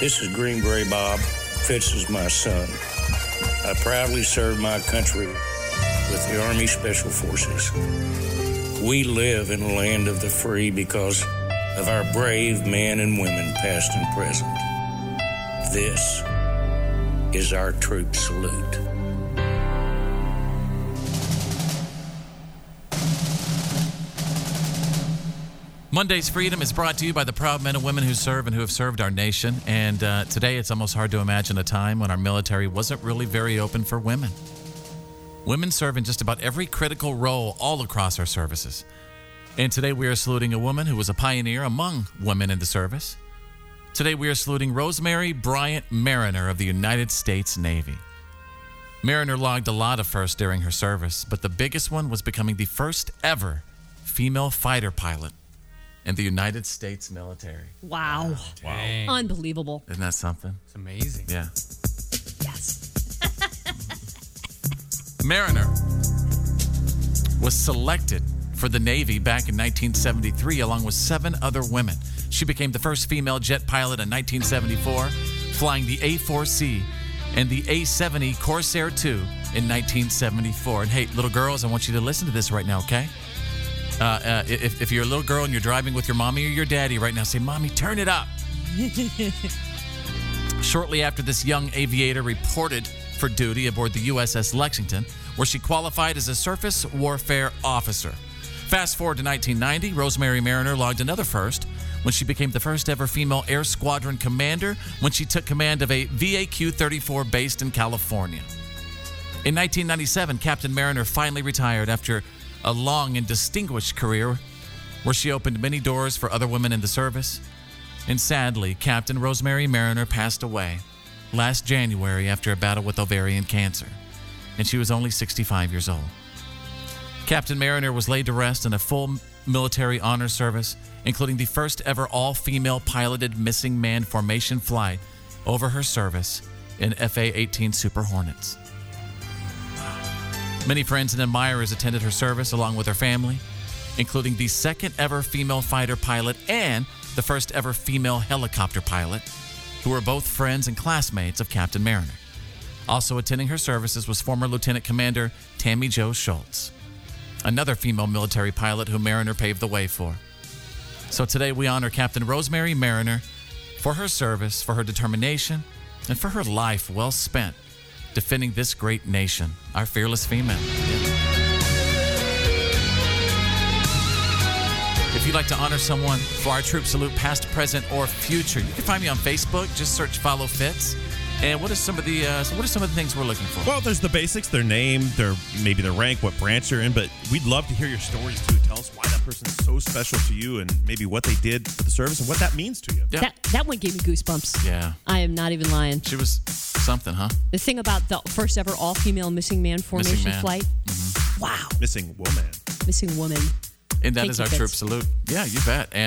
This is Green Beret Bob. Fitz is my son. I proudly serve my country with the Army Special Forces. We live in a land of the free because of our brave men and women, past and present. This is our troop salute. Monday's Freedom is brought to you by the proud men and women who serve and who have served our nation. And uh, today it's almost hard to imagine a time when our military wasn't really very open for women. Women serve in just about every critical role all across our services. And today we are saluting a woman who was a pioneer among women in the service. Today we are saluting Rosemary Bryant Mariner of the United States Navy. Mariner logged a lot of firsts during her service, but the biggest one was becoming the first ever female fighter pilot in the United States military. Wow. Wow. Unbelievable. Isn't that something? It's amazing. Yeah. Yes. Mariner was selected for the Navy back in 1973 along with seven other women. She became the first female jet pilot in 1974, flying the A 4C and the A 7E Corsair II in 1974. And hey, little girls, I want you to listen to this right now, okay? Uh, uh, if, if you're a little girl and you're driving with your mommy or your daddy right now, say, Mommy, turn it up. Shortly after this young aviator reported for duty aboard the USS Lexington, where she qualified as a surface warfare officer. Fast forward to 1990, Rosemary Mariner logged another first when she became the first ever female air squadron commander when she took command of a VAQ 34 based in California. In 1997, Captain Mariner finally retired after a long and distinguished career where she opened many doors for other women in the service. And sadly, Captain Rosemary Mariner passed away last January after a battle with ovarian cancer, and she was only 65 years old. Captain Mariner was laid to rest in a full military honor service, including the first ever all female piloted missing man formation flight over her service in FA 18 Super Hornets. Many friends and admirers attended her service along with her family, including the second ever female fighter pilot and the first ever female helicopter pilot, who were both friends and classmates of Captain Mariner. Also attending her services was former Lieutenant Commander Tammie Jo Shults, another female military pilot who Mariner paved the way for. So today we honor Captain Rosemary Mariner for her service, for her determination, and for her life well spent defending this great nation, our fearless female. If you'd like to honor someone for our troop salute, past, present, or future, you can find me on Facebook. Just search "Follow Fitz." And what are some of the uh, what are some of the things we're looking for? Well, there's the basics: their name, their maybe their rank, what branch you're in. But we'd love to hear your stories too. Tell us why that person's so special to you, and maybe what they did for the service and what that means to you. Yeah. That that one gave me goosebumps. Yeah. I am not even lying. She was something, huh? The thing about the first ever all female missing man formation man. flight. Mm-hmm. Wow. Missing woman. Missing woman. And that Thank is our Fitz. troop salute. Yeah, you bet. And